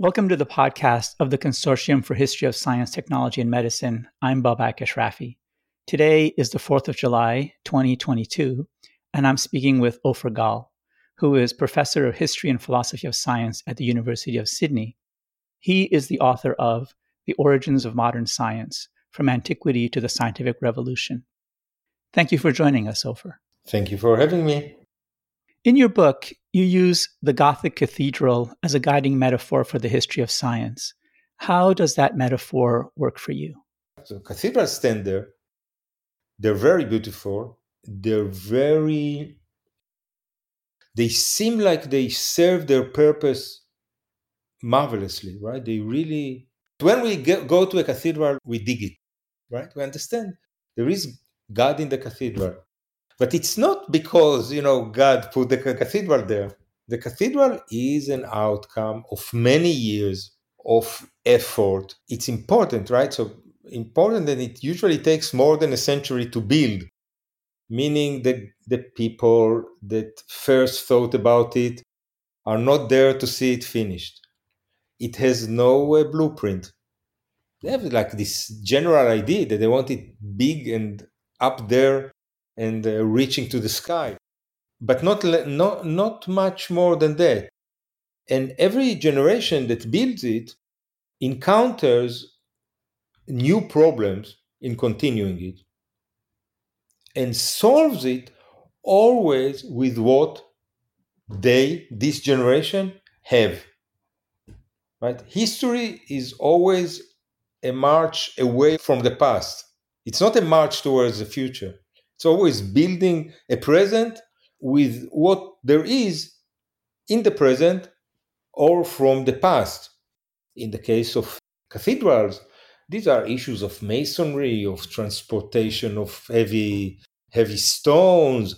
Welcome to the podcast of the Consortium for History of Science, Technology, and Medicine. I'm Babak Ashrafi. Today is the 4th of July, 2022, and I'm speaking with Ofer Gal, who is Professor of History and Philosophy of Science at the University of Sydney. He is the author of The Origins of Modern Science From Antiquity to the Scientific Revolution. Thank you for joining us, Ofer. Thank you for having me. In your book, you use the Gothic cathedral as a guiding metaphor for the history of science. How does that metaphor work for you? So, cathedrals stand there. They're very beautiful. They're very. They seem like they serve their purpose marvelously, right? They really. When we get, go to a cathedral, we dig it, right? We understand there is God in the cathedral. But it's not because, you know, God put the cathedral there. The cathedral is an outcome of many years of effort. It's important, right? So important that it usually takes more than a century to build, meaning that the people that first thought about it are not there to see it finished. It has no uh, blueprint. They have like this general idea that they want it big and up there and uh, reaching to the sky. But not, not not much more than that. And every generation that builds it encounters new problems in continuing it and solves it always with what they this generation have. Right? History is always a march away from the past. It's not a march towards the future it's always building a present with what there is in the present or from the past. In the case of cathedrals, these are issues of masonry, of transportation of heavy, heavy stones,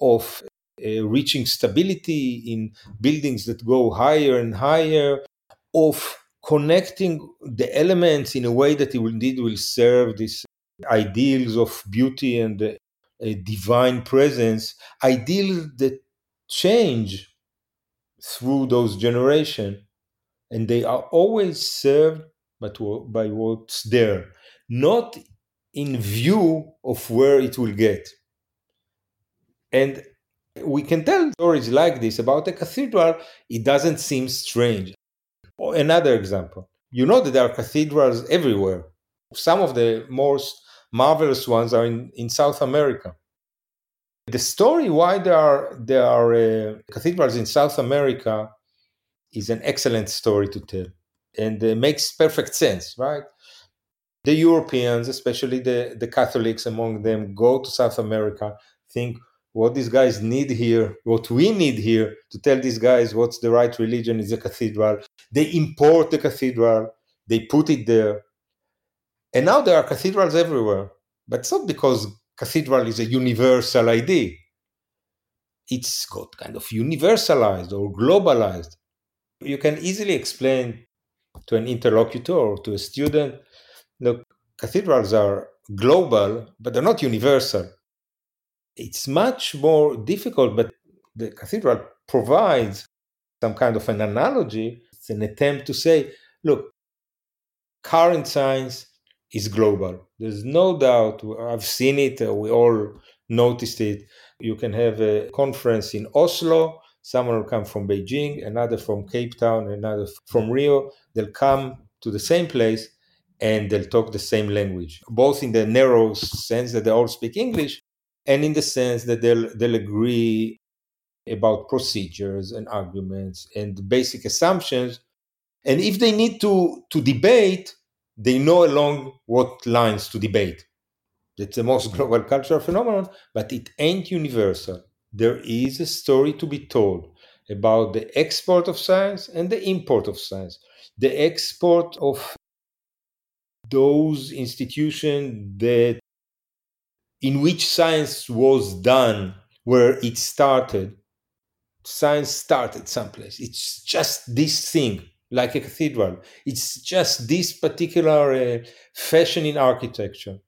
of uh, reaching stability in buildings that go higher and higher, of connecting the elements in a way that it will, indeed will serve these ideals of beauty and a divine presence, ideals that change through those generations, and they are always served but by what's there, not in view of where it will get. And we can tell stories like this about a cathedral, it doesn't seem strange. Another example, you know that there are cathedrals everywhere. Some of the most marvelous ones are in, in South America. The story why there are there are uh, cathedrals in South America is an excellent story to tell, and uh, makes perfect sense, right? The Europeans, especially the, the Catholics among them, go to South America, think what these guys need here, what we need here to tell these guys what's the right religion is a cathedral. They import the cathedral, they put it there, and now there are cathedrals everywhere. But it's not because cathedral is a universal idea. It's got kind of universalized or globalized. You can easily explain to an interlocutor or to a student look, cathedrals are global, but they're not universal. It's much more difficult, but the cathedral provides some kind of an analogy. It's an attempt to say, look, current science is global. There's no doubt. I've seen it. Uh, we all noticed it. You can have a conference in Oslo. Someone will come from Beijing, another from Cape Town, another from Rio. They'll come to the same place and they'll talk the same language, both in the narrow sense that they all speak English and in the sense that they'll, they'll agree about procedures and arguments and basic assumptions. And if they need to, to debate, they know along what lines to debate. It's the most mm. global cultural phenomenon, but it ain't universal. There is a story to be told about the export of science and the import of science. The export of those institutions that in which science was done, where it started. Science started someplace. It's just this thing like a cathedral. It's just this particular uh, fashion in architecture.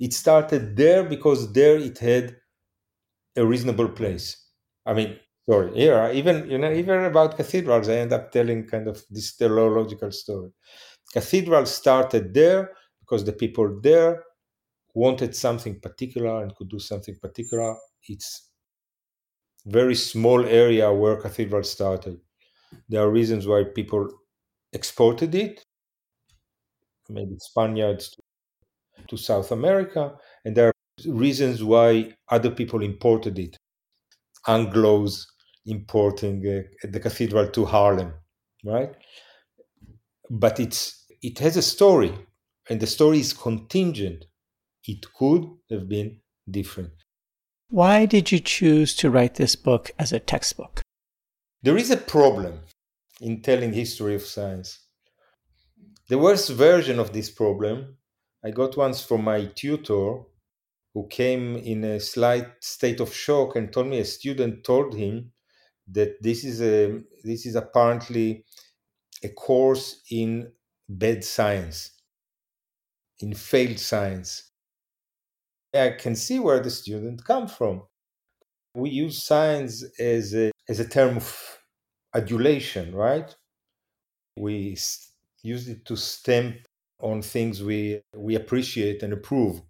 It started there because there it had a reasonable place. I mean, sorry, Here, even you know, even about cathedrals, I end up telling kind of this theological story. Cathedral started there because the people there wanted something particular and could do something particular. It's very small area where cathedral started. There are reasons why people exported it, maybe Spaniards to, South America, and there are reasons why other people imported it. Anglos importing uh, the cathedral to Haarlem, right? But it's it has a story, and the story is contingent. It could have been different. Why did you choose to write this book as a textbook? There is a problem in telling history of science. The worst version of this problem I got once from my tutor who came in a slight state of shock and told me a student told him that this is a this is apparently a course in bad science in failed science i can see where the student come from we use science as a, as a term of adulation right? We use it to stamp on things we we appreciate and approve.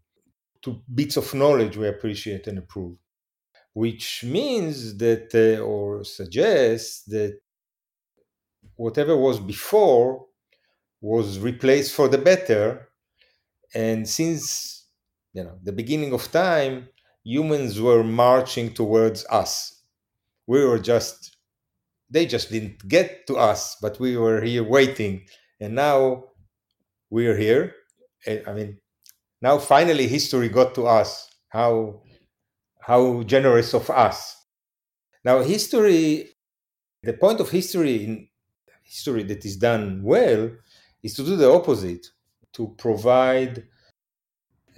To bits of knowledge we appreciate and approve. Which means that uh, or suggests that whatever was before was replaced for the better. And since you know the beginning of time humans were marching towards us. We were just they just didn't get to us but we were here waiting. And now we're here. I mean now finally history got to us. How how generous of us. Now history the point of history in history that is done well is to do the opposite to provide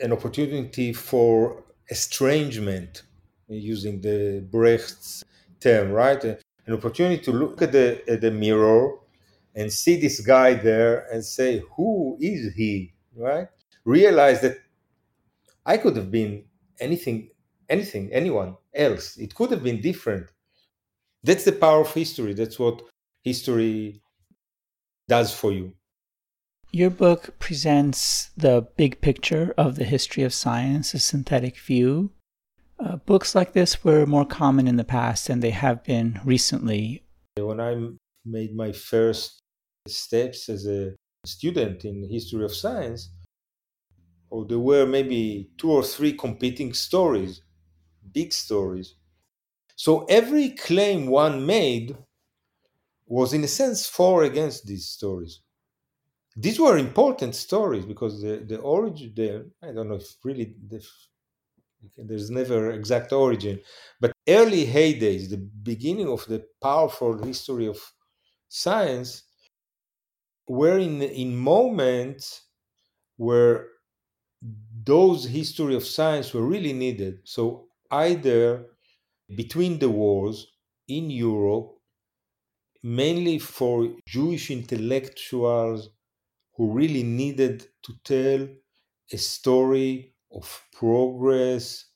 an opportunity for estrangement using the brecht's term right an opportunity to look at the at the mirror and see this guy there and say who is he? Right? Realize that i could have been anything anything anyone else. It could have been different. That's the power of history. That's what history does for you. Your book presents the big picture of the history of science a synthetic view uh, books like this were more common in the past than they have been recently. When i made my first steps as a student in history of science or there were maybe two or three competing stories big stories. So every claim one made was in a sense for against these stories. These were important stories because the, the origin the i don't know if really the, there's never exact origin but early heydays the beginning of the powerful history of science were in in moments where those history of science were really needed. So either between the wars in europe mainly for jewish intellectuals who really needed to tell a story of progress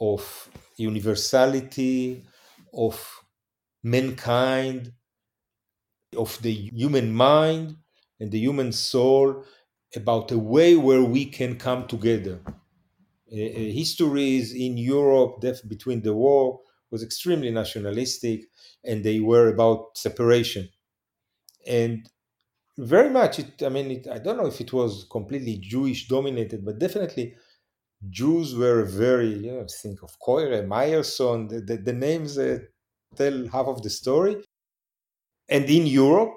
of universality of mankind of the human mind and the human soul about a way where we can come together. Uh, histories in Europe between the war was extremely nationalistic and they were about separation. And very much, it, I mean, it, I don't know if it was completely Jewish dominated, but definitely Jews were very, you know, think of Koyré, Meyerson, the, the, the names uh, tell half of the story. And in Europe,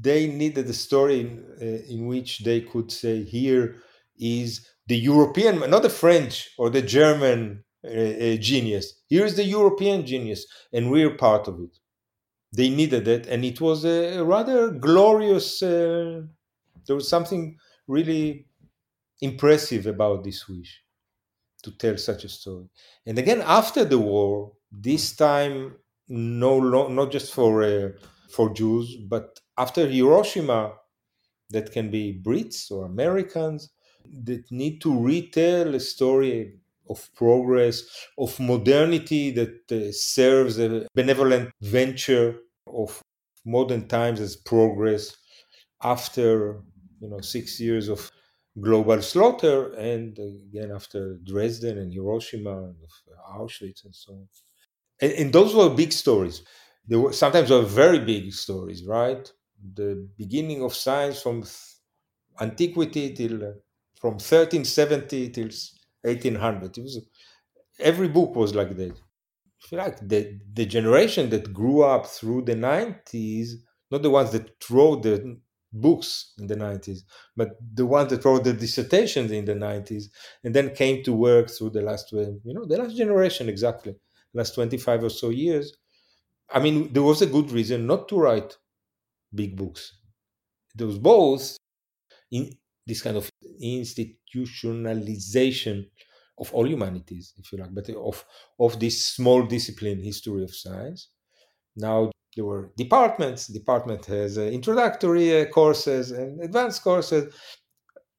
they needed a story in, uh, in which they could say, here is the European, not the French or the German uh, uh, genius. Here is the European genius, and we're part of it. They needed it, and it was a rather glorious. Uh, there was something really impressive about this wish to tell such a story. And again, after the war, this time, no, not just for uh, for Jews, but after Hiroshima, that can be Brits or Americans that need to retell a story of progress, of modernity that uh, serves a benevolent venture of modern times as progress after you know six years of global slaughter and again after Dresden and Hiroshima and Auschwitz and so on. And, and those were big stories. They were sometimes were very big stories, right? The beginning of science from antiquity till uh, from 1370 till 1800. It was every book was like that. If you like the the generation that grew up through the 90s, not the ones that wrote the books in the 90s, but the ones that wrote the dissertations in the 90s, and then came to work through the last, you know, the last generation exactly, last 25 or so years. I mean, there was a good reason not to write big books. There was both in this kind of institutionalization of all humanities, if you like, but of, of this small discipline, history of science. Now, there were departments. Department has uh, introductory uh, courses and advanced courses,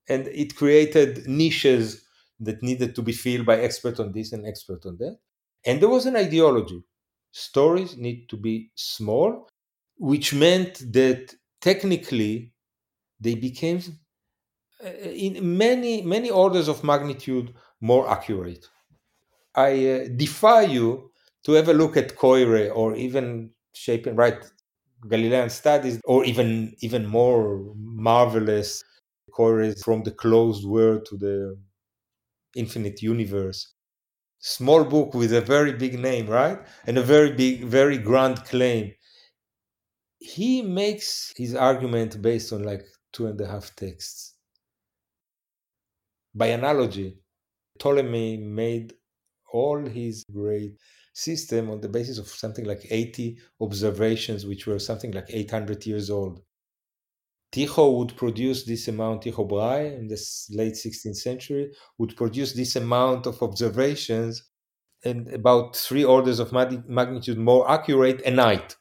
and it created niches that needed to be filled by expert on this and expert on that. And there was an ideology: stories need to be small, which meant that technically they became uh, in many many orders of magnitude more accurate. I uh, defy you to have a look at Koyré or even shaping right Galilean studies, or even even more marvelous Koyré's from the closed world to the infinite universe. Small book with a very big name, right? And a very big, very grand claim. He makes his argument based on like two and a half texts. By analogy, Ptolemy made all his great system on the basis of something like 80 observations, which were something like 800 years old. Tycho would produce this amount, Tycho Brahe in the late 16th century would produce this amount of observations and about three orders of magnitude more accurate a night.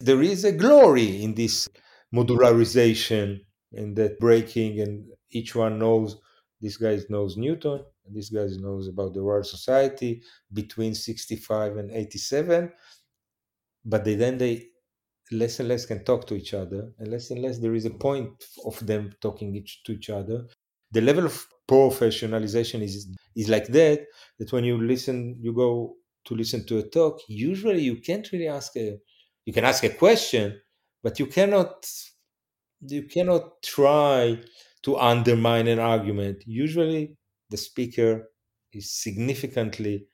There is a glory in this modularization and that breaking, and each one knows this guy knows Newton, and this guy knows about the Royal Society between 65 and 87. But they, then they less and less can talk to each other, and less and less there is a point of them talking each, to each other. The level of professionalization is is like that. That when you listen, you go to listen to a talk. Usually, you can't really ask a. You can ask a question, but you cannot. You cannot try to undermine an argument. Usually, the speaker is significantly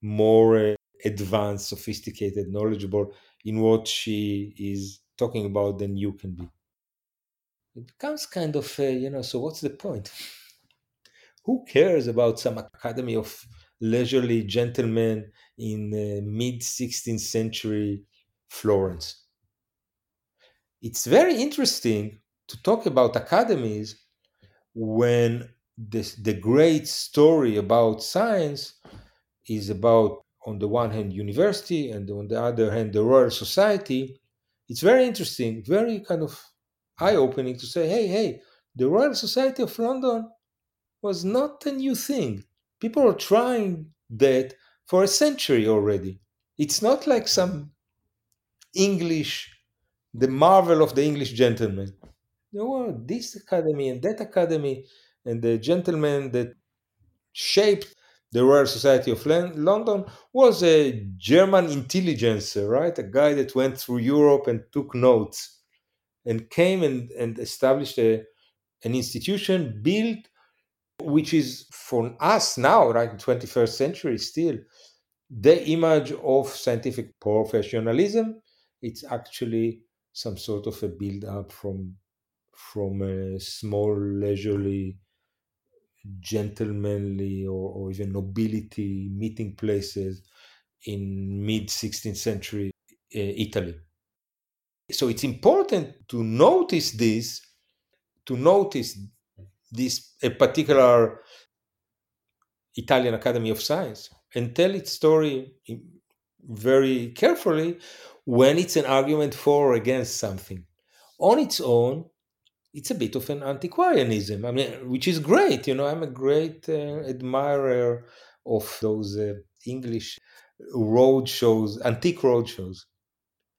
more uh, advanced, sophisticated, knowledgeable in what she is talking about than you can be. It becomes kind of, uh, you know, so what's the point? Who cares about some academy of leisurely gentlemen in uh, mid 16th century Florence? It's very interesting to talk about academies when this, the great story about science is about, on the one hand, university, and on the other hand, the Royal Society. It's very interesting, very kind of eye opening to say, hey, hey, the Royal Society of London was not a new thing. People are trying that for a century already. It's not like some English, the marvel of the English gentleman. You know, oh, this academy and that academy and the gentleman that shaped the Royal Society of London was a German intelligencer, right? A guy that went through Europe and took notes and came and, and established a, an institution built, which is for us now, right, in 21st century still, the image of scientific professionalism. It's actually some sort of a build up from from a small leisurely gentlemanly or, or even nobility meeting places in mid 16th century uh, Italy. So it's important to notice this, to notice this a particular Italian Academy of Science and tell its story very carefully when it's an argument for or against something. On its own, it's a bit of an antiquarianism. I mean, which is great. You know, I'm a great uh, admirer of those uh, English road shows, antique road shows.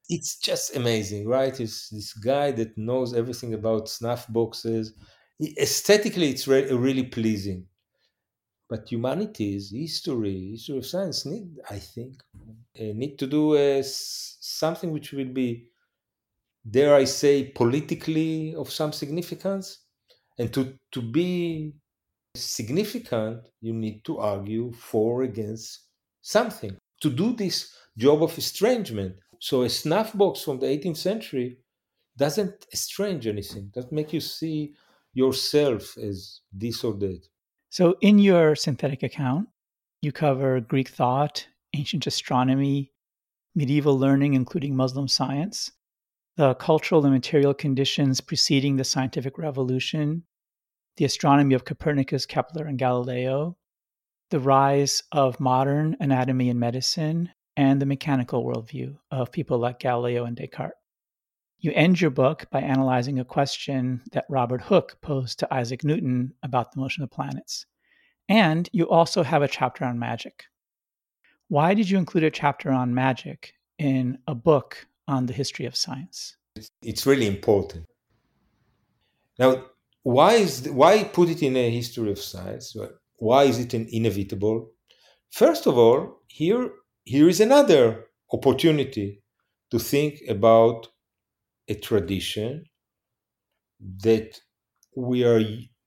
It's just amazing, right? It's this guy that knows everything about snuff boxes. Aesthetically, it's re- really pleasing. But humanities, history, history of science need, I think, uh, need to do uh, something which will be, dare I say, politically of some significance. And to, to be significant, you need to argue for or against something. To do this job of estrangement. So a snuff box from the 18th century doesn't estrange anything, doesn't make you see yourself as this or that. So in your synthetic account, you cover Greek thought, ancient astronomy, medieval learning, including Muslim science, the cultural and material conditions preceding the scientific revolution, the astronomy of Copernicus, Kepler, and Galileo, the rise of modern anatomy and medicine, and the mechanical worldview of people like Galileo and Descartes. You end your book by analyzing a question that Robert Hooke posed to Isaac Newton about the motion of planets. And you also have a chapter on magic. Why did you include a chapter on magic in a book on the history of science? It's really important. Now, why is why put it in a history of science? Why is it an inevitable? First of all, here here is another opportunity to think about a tradition that we are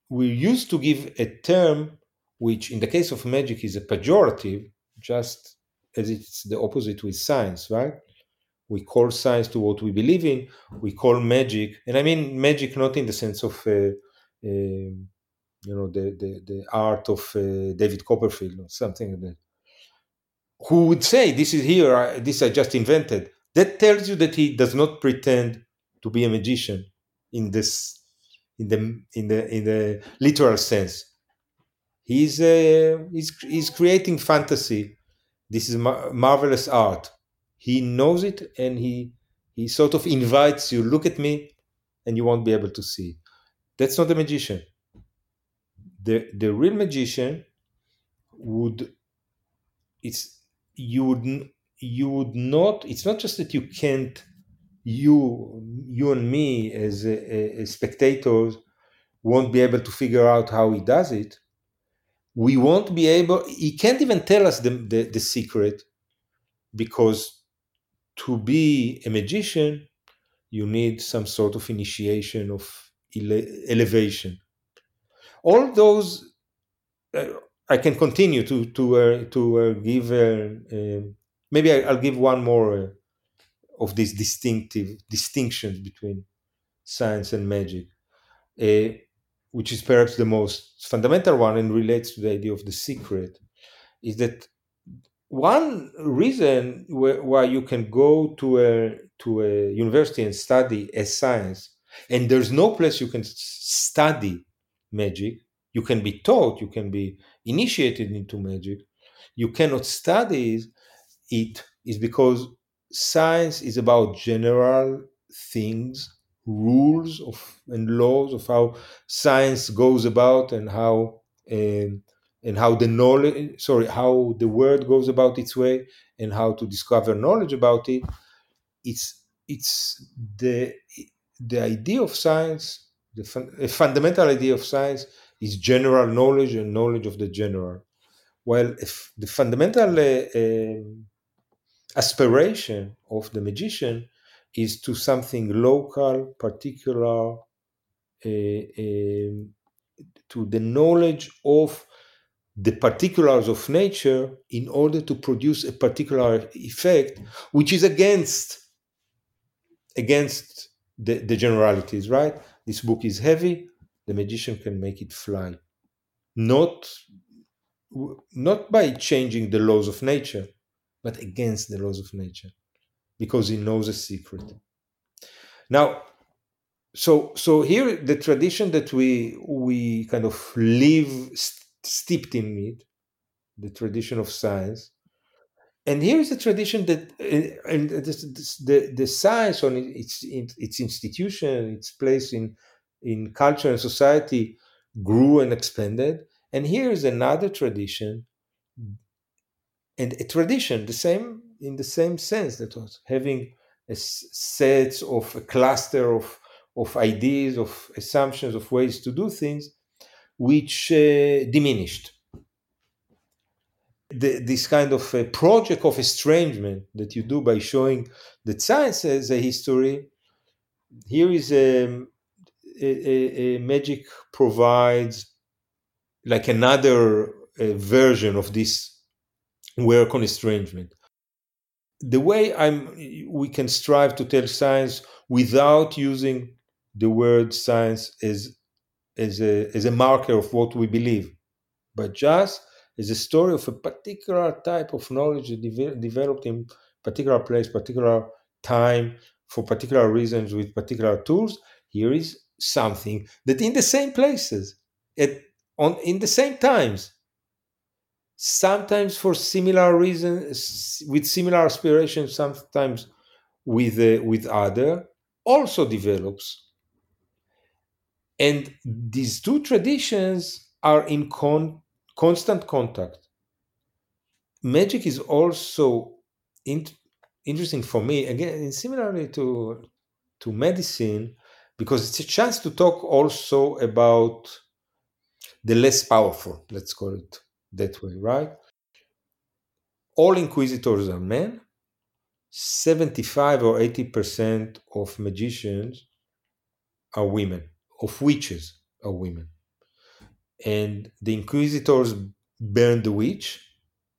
we used to give a term which in the case of magic is a pejorative just as it's the opposite with science right we call science to what we believe in we call magic and i mean magic not in the sense of uh, uh, you know the, the, the art of uh, david copperfield or something like that. Who would say this is here this i just invented. That tells you that he does not pretend to be a magician in this in the in the in the literal sense. He's uh, he's, he's creating fantasy. This is mar- marvelous art he knows it and he he sort of invites you look at me and you won't be able to see. That's not a magician. The the real magician would it's you would you would not it's not just that you can't you you and me as, as spectators won't be able to figure out how he does it. We won't be able he can't even tell us the, the, the secret because to be a magician you need some sort of initiation of ele- elevation. All those uh, i can continue to to uh, to uh, give uh, um, maybe I, will give one more uh, of these distinctive distinctions between science and magic, uh, which is perhaps the most fundamental one and relates to the idea of the secret, is that one reason why you can go to a to a university and study a science, and there's no place you can study magic. You can be taught, you can be initiated into magic. You cannot study it is because science is about general things rules of and laws of how science goes about and how um, and how the knowledge sorry how the world goes about its way and how to discover knowledge about it it's it's the the idea of science the fun, fundamental idea of science is general knowledge and knowledge of the general. While if the fundamental uh, um, aspiration of the magician is to something local, particular, uh, uh, to the knowledge of the particulars of nature in order to produce a particular effect, which is against against the, the generalities, right? This book is heavy, the magician can make it fly. Not not by changing the laws of nature, but against the laws of nature because he knows a secret. Now, so so here the tradition that we we kind of live st- steeped in it, the tradition of science, and here is a tradition that uh, and the the science on its its institution, its place in in culture and society grew and expanded, and here is another tradition and a tradition, the same in the same sense that was having a set of a cluster of of ideas, of assumptions, of ways to do things, which uh, diminished. The, this kind of project of estrangement that you do by showing that science has a history. Here is a, a, a magic provides like another uh, version of this work on estrangement. The way I'm, we can strive to tell science without using the word science as as a as a marker of what we believe, but just as a story of a particular type of knowledge de- developed in particular place, particular time, for particular reasons with particular tools. Here is something that in the same places, at on in the same times, sometimes for similar reasons, with similar aspirations, sometimes with uh, with other, also develops and these two traditions are in con- constant contact. Magic is also in- interesting for me, again, similarly to, to medicine, because it's a chance to talk also about the less powerful, let's call it that way, right? All inquisitors are men. 75 or 80% of magicians are women of witches are women. And the inquisitors burn the witch.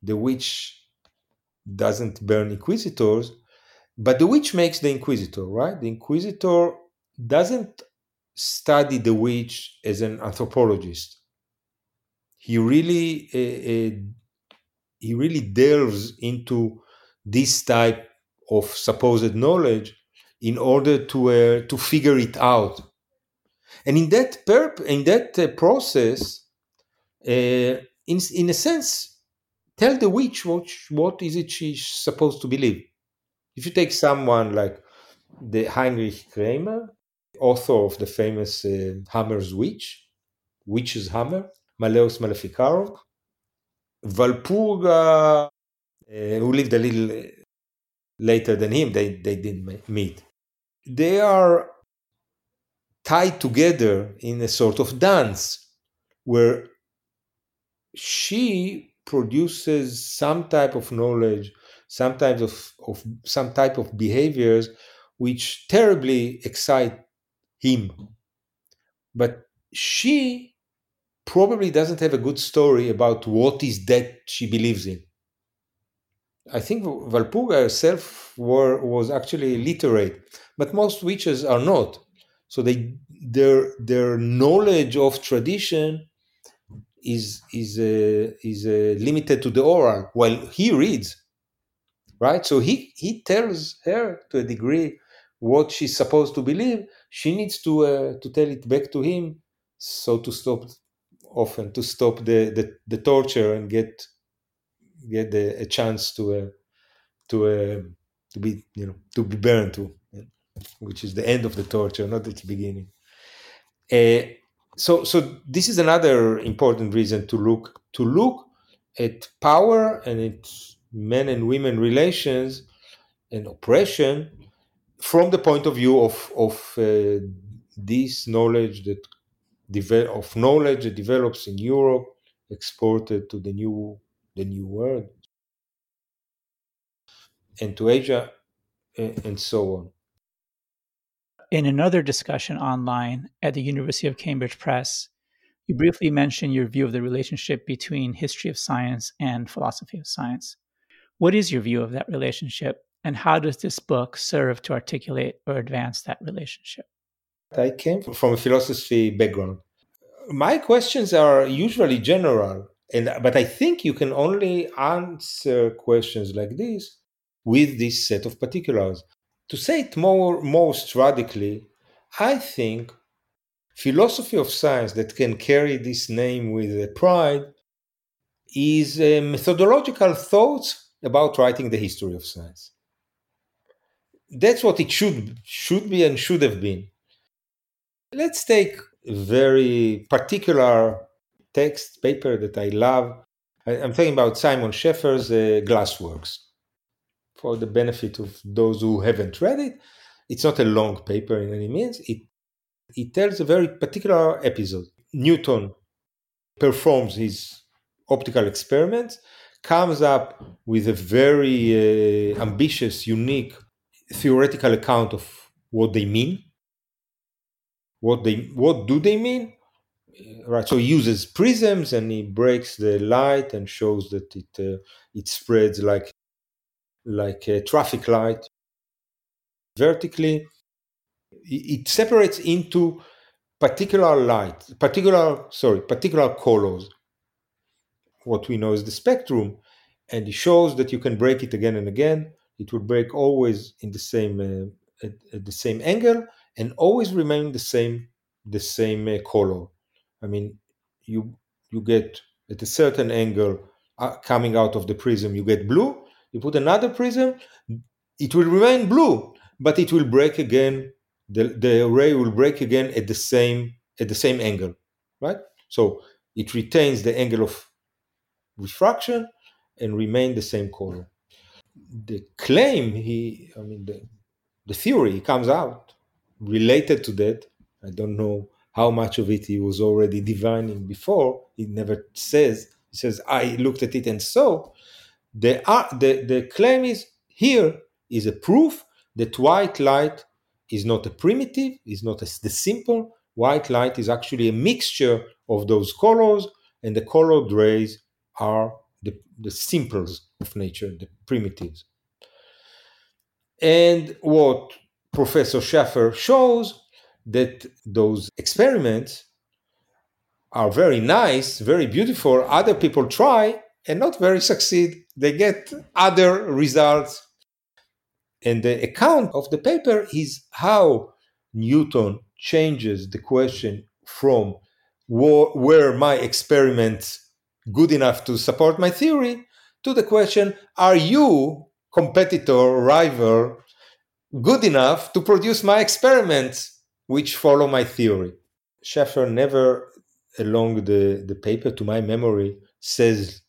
The witch doesn't burn inquisitors, but the witch makes the inquisitor, right? The inquisitor doesn't study the witch as an anthropologist. He really uh, uh, he really delves into this type of supposed knowledge in order to uh, to figure it out and in that perp- in that uh, process, uh, in in a sense, tell the witch what what is it she's supposed to believe. If you take someone like the Heinrich Kramer, author of the famous uh, Hammer's Witch, Witch's Hammer, Malleus Maleficarum, Valpurga, uh, who lived a little uh, later than him, they, they didn't meet. They are tied together in a sort of dance where she produces some type of knowledge some type of, of some type of behaviors which terribly excite him. But she probably doesn't have a good story about what is that she believes in. I think walpurga herself were, was actually literate but most witches are not so they their their knowledge of tradition is is uh, is uh, limited to the oral while he reads right? So he he tells her to a degree what she's supposed to believe. She needs to uh, to tell it back to him so to stop often to stop the the, the torture and get get the, a chance to uh, to uh, to be you know to be burned to which is the end of the torture not its beginning. Uh, so, so this is another important reason to look to look at power and its men and women relations and oppression from the point of view of of uh, this knowledge that develop of knowledge that develops in Europe, exported to the new the new world, and to Asia, and, and so on in another discussion online at the University of Cambridge Press, you briefly mentioned your view of the relationship between history of science and philosophy of science. What is your view of that relationship, and how does this book serve to articulate or advance that relationship? I came from a philosophy background. My questions are usually general, and but I think you can only answer questions like this with this set of particulars to say it more most radically, I think philosophy of science that can carry this name with pride is methodological thoughts about writing the history of science. That's what it should should be and should have been. Let's take a very particular text paper that I love I, am talking about Simon Schaffer's uh, Glassworks. For the benefit of those who haven't read it, it's not a long paper in any means. It it tells a very particular episode. Newton performs his optical experiments, comes up with a very uh, ambitious, unique theoretical account of what they mean. What they what do they mean? right so he uses prisms and he breaks the light and shows that it uh, it spreads like like a traffic light vertically it separates into particular light particular sorry particular colors what we know is the spectrum and it shows that you can break it again and again it will break always in the same uh, at, at, the same angle and always remain the same the same uh, color I mean, you you get at a certain angle uh, coming out of the prism, you get blue. You put another prism, it will remain blue, but it will break again. The, the ray will break again at the same at the same angle, right? So it retains the angle of refraction and remain the same color. The claim he, I mean, the, the theory comes out related to that. I don't know how much of it he was already divining before. He never says, he says, I looked at it and saw. The, uh, the, the claim is here is a proof that white light is not a primitive, is not a, the simple. White light is actually a mixture of those colors, and the colored rays are the, the simples of nature, the primitives. And what Professor Schaffer shows that those experiments are very nice, very beautiful. Other people try and not very succeed. They get other results. And the account of the paper is how Newton changes the question from were my experiments good enough to support my theory to the question are you competitor rival good enough to produce my experiments which follow my theory. Schaffer never, along the, the paper, to my memory, says,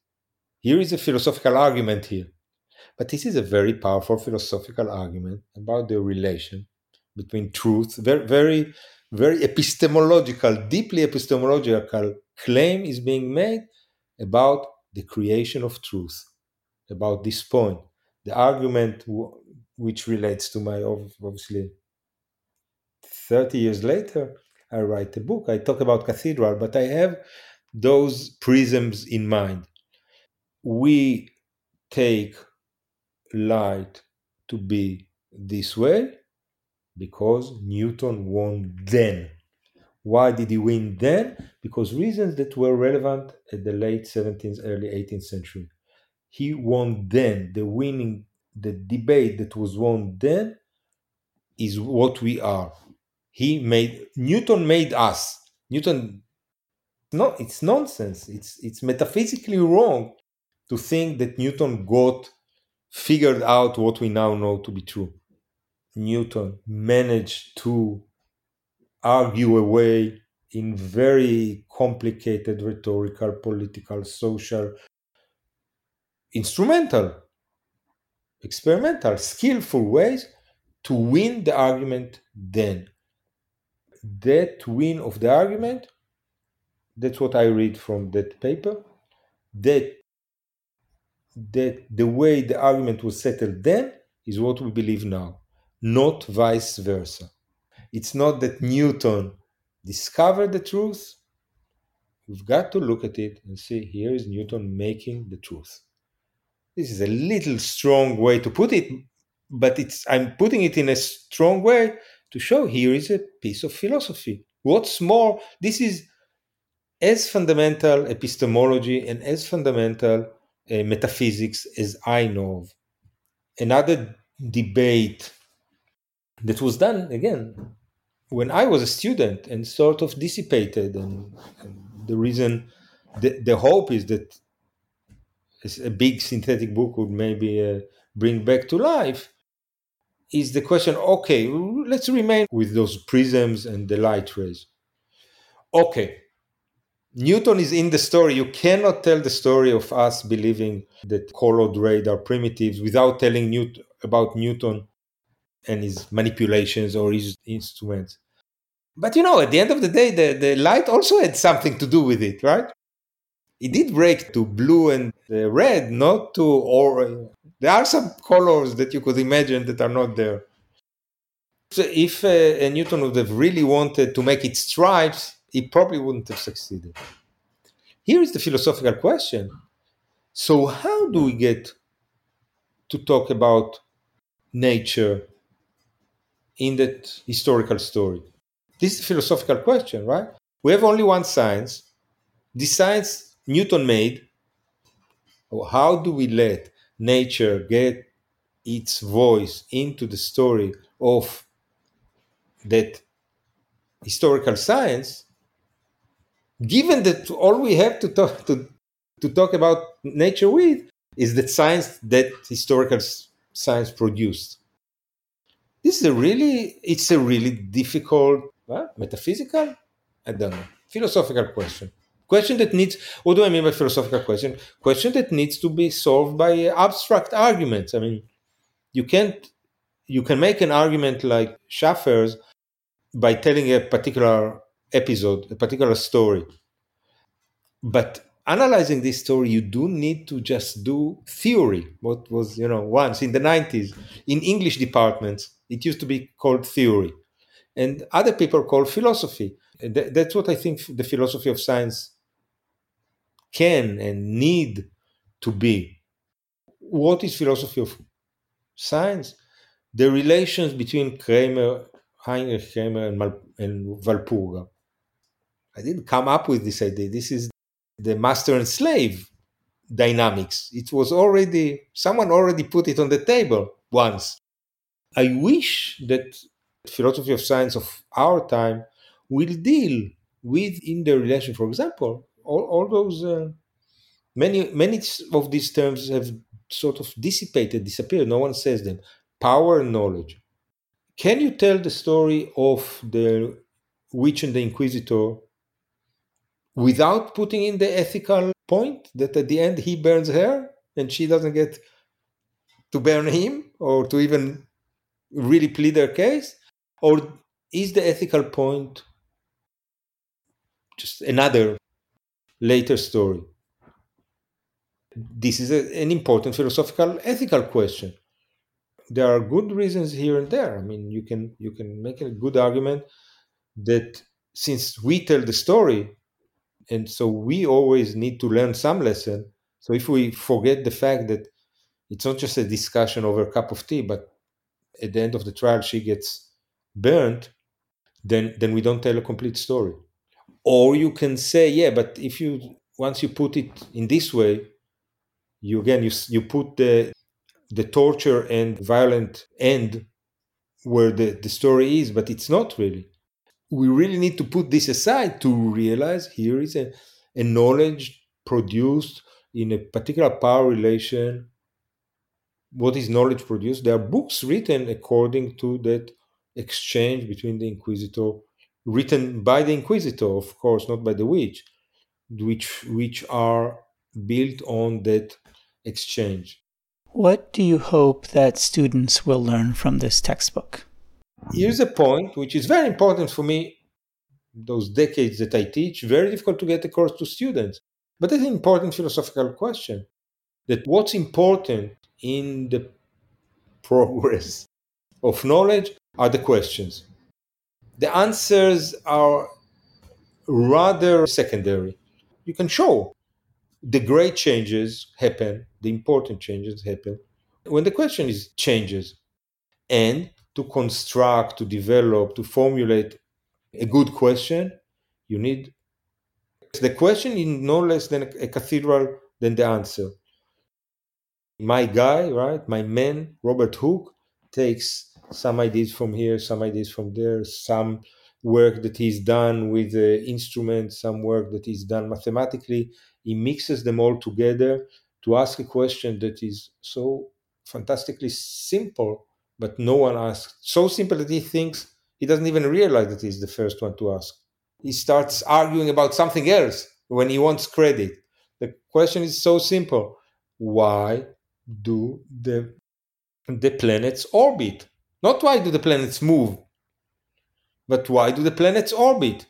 here is a philosophical argument here. But this is a very powerful philosophical argument about the relation between truth, very, very, very epistemological, deeply epistemological claim is being made about the creation of truth, about this point. The argument which relates to my obviously 30 years later, I write a book. I talk about cathedral, but I have those prisms in mind. We take light to be this way because Newton won then. Why did he win then? Because reasons that were relevant at the late 17th, early 18th century. He won then. The winning, the debate that was won then is what we are he made Newton made us. Newton no, it's nonsense. It's it's metaphysically wrong to think that Newton got figured out what we now know to be true. Newton managed to argue away in very complicated rhetorical, political, social, instrumental, experimental, skillful ways to win the argument then that win of the argument, that's what I read from that paper, that that the way the argument was settled then is what we believe now, not vice versa. It's not that Newton discovered the truth. We've got to look at it and see here is Newton making the truth. This is a little strong way to put it, but it's I'm putting it in a strong way to show here is a piece of philosophy. What's more, this is as fundamental epistemology and as fundamental uh, metaphysics as I know of. Another debate that was done again when I was a student and sort of dissipated, and, and the reason, the, the hope is that a big synthetic book would maybe uh, bring back to life is the question okay, let's remain with those prisms and the light rays. Okay, Newton is in the story. You cannot tell the story of us believing that colored ray are primitives without telling Newt- about Newton and his manipulations or his instruments. But you know, at the end of the day, the, the light also had something to do with it, right? It did break to blue and red, not to orange. There are some colors that you could imagine that are not there. So if uh, Newton would have really wanted to make it stripes, he probably wouldn't have succeeded. Here is the philosophical question. So, how do we get to talk about nature in that historical story? This is a philosophical question, right? We have only one science. The science Newton made. How do we let nature get its voice into the story of that historical science given that all we have to talk to, to talk about nature with is that science that historical science produced. This is a really it's a really difficult metaphysical? I don't know. Philosophical question. Question that needs what do i mean by philosophical question? Question that needs to be solved by abstract arguments. I mean you can't you can make an argument like Schaffer's by telling a particular episode, a particular story. But analyzing this story, you do need to just do theory. What was, you know, once in the 90s, in English departments, it used to be called theory. And other people call philosophy. That's what I think the philosophy of science can and need to be. What is philosophy of science? The relations between Kramer Heinrich Kramer and, Mal- and. I didn't come up with this idea. This is the master and slave dynamics. It was already, someone already put it on the table once. I wish that philosophy of science of our time will deal with in the relation, for example, all, all those uh, many many of these terms have sort of dissipated, disappeared. No one says them. Power and knowledge. Can you tell the story of the witch and the inquisitor without putting in the ethical point that at the end he burns her and she doesn't get to burn him or to even really plead her case? Or is the ethical point just another later story? This is a, an important philosophical ethical question there are good reasons here and there. I mean, you can you can make a good argument that since we tell the story, and so we always need to learn some lesson. So if we forget the fact that it's not just a discussion over a cup of tea, but at the end of the trial she gets burned, then then we don't tell a complete story. Or you can say, yeah, but if you once you put it in this way, you again you you put the the torture and violent end where the, the story is, but it's not really. We really need to put this aside to realize here is a, a knowledge produced in a particular power relation. What is knowledge produced? There are books written according to that exchange between the inquisitor, written by the inquisitor, of course, not by the witch, which which are built on that exchange. What do you hope that students will learn from this textbook? Here's a point which is very important for me. Those decades that I teach, very difficult to get across to students. But it's an important philosophical question that what's important in the progress of knowledge are the questions. The answers are rather secondary. You can show the great changes happen, the important changes happen when the question is changes. And to construct, to develop, to formulate a good question, you need the question is no less than a cathedral than the answer. My guy, right, my man, Robert Hooke, takes some ideas from here, some ideas from there, some work that he's done with the instruments, some work that he's done mathematically, he mixes them all together to ask a question that is so fantastically simple, but no one asks. So simple that he thinks he doesn't even realize that he's the first one to ask. He starts arguing about something else when he wants credit. The question is so simple. Why do the the planets orbit? Not why do the planets move, but why do the planets orbit?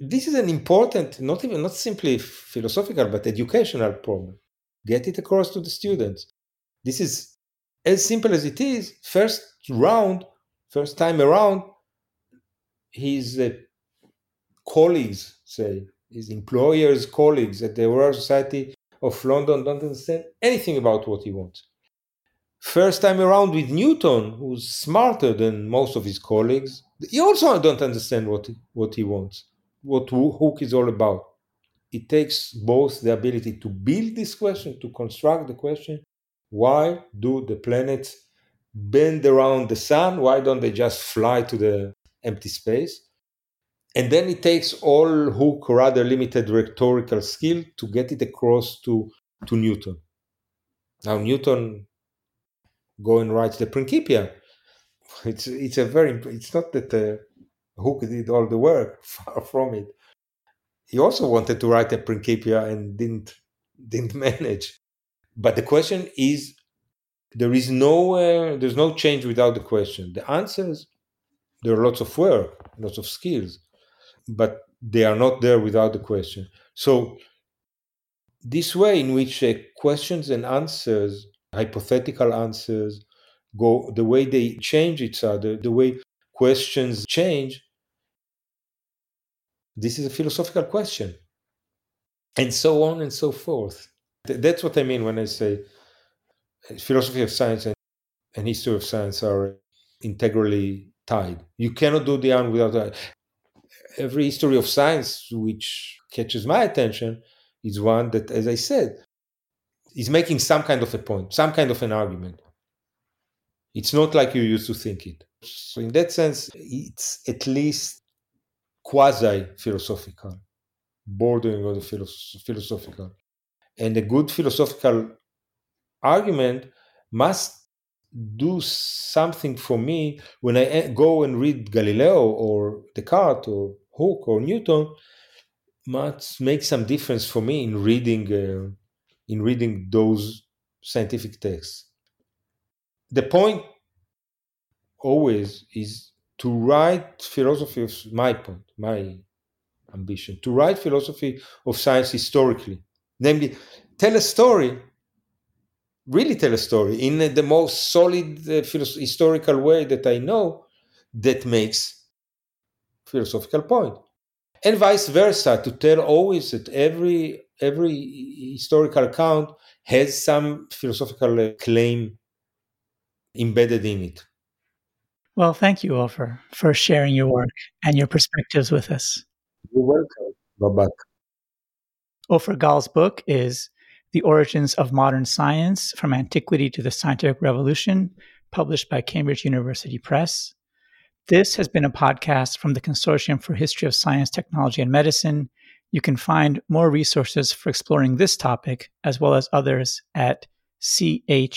This is an important, not even not simply philosophical, but educational problem. Get it across to the students. This is as simple as it is. First round, first time around, his uh, colleagues, say his employers' colleagues at the Royal Society of London, don't understand anything about what he wants. First time around with Newton, who's smarter than most of his colleagues, he also don't understand what what he wants, what Hooke is all about. It takes both the ability to build this question, to construct the question, why do the planets bend around the sun? Why don't they just fly to the empty space? And then it takes all Hooke rather limited rhetorical skill to get it across to, to Newton. Now Newton go and write the Principia. It's it's a very it's not that uh, Hooke did all the work. Far from it. He also wanted to write a Principia and didn't didn't manage. But the question is, there is no uh, there's no change without the question. The answers there are lots of work, lots of skills, but they are not there without the question. So this way in which uh, questions and answers hypothetical answers go the way they change each other the way questions change this is a philosophical question and so on and so forth that's what i mean when i say uh, philosophy of science and, and history of science are integrally tied you cannot do the one without that every history of science which catches my attention is one that as i said is making some kind of a point, some kind of an argument. It's not like you used to think it. So, in that sense, it's at least quasi philosophical, bordering on the philosophical. And a good philosophical argument must do something for me when I go and read Galileo or Descartes or Hooke or Newton. Must make some difference for me in reading uh, in reading those scientific texts. The point always is to write philosophy of my point, my ambition, to write philosophy of science historically, namely, tell a story, really tell a story in the most solid uh, historical way that I know that makes philosophical point. point and vice versa to tell always that every every historical account has some philosophical claim embedded in it. Well thank you ofer for sharing your work and your perspectives with us. You're welcome. Babak ofer gal's book is the origins of modern science from antiquity to the scientific revolution published by cambridge university press this has been a podcast from the Consortium for History of Science, Technology, and Medicine. You can find more resources for exploring this topic, as well as others, at chstm.org.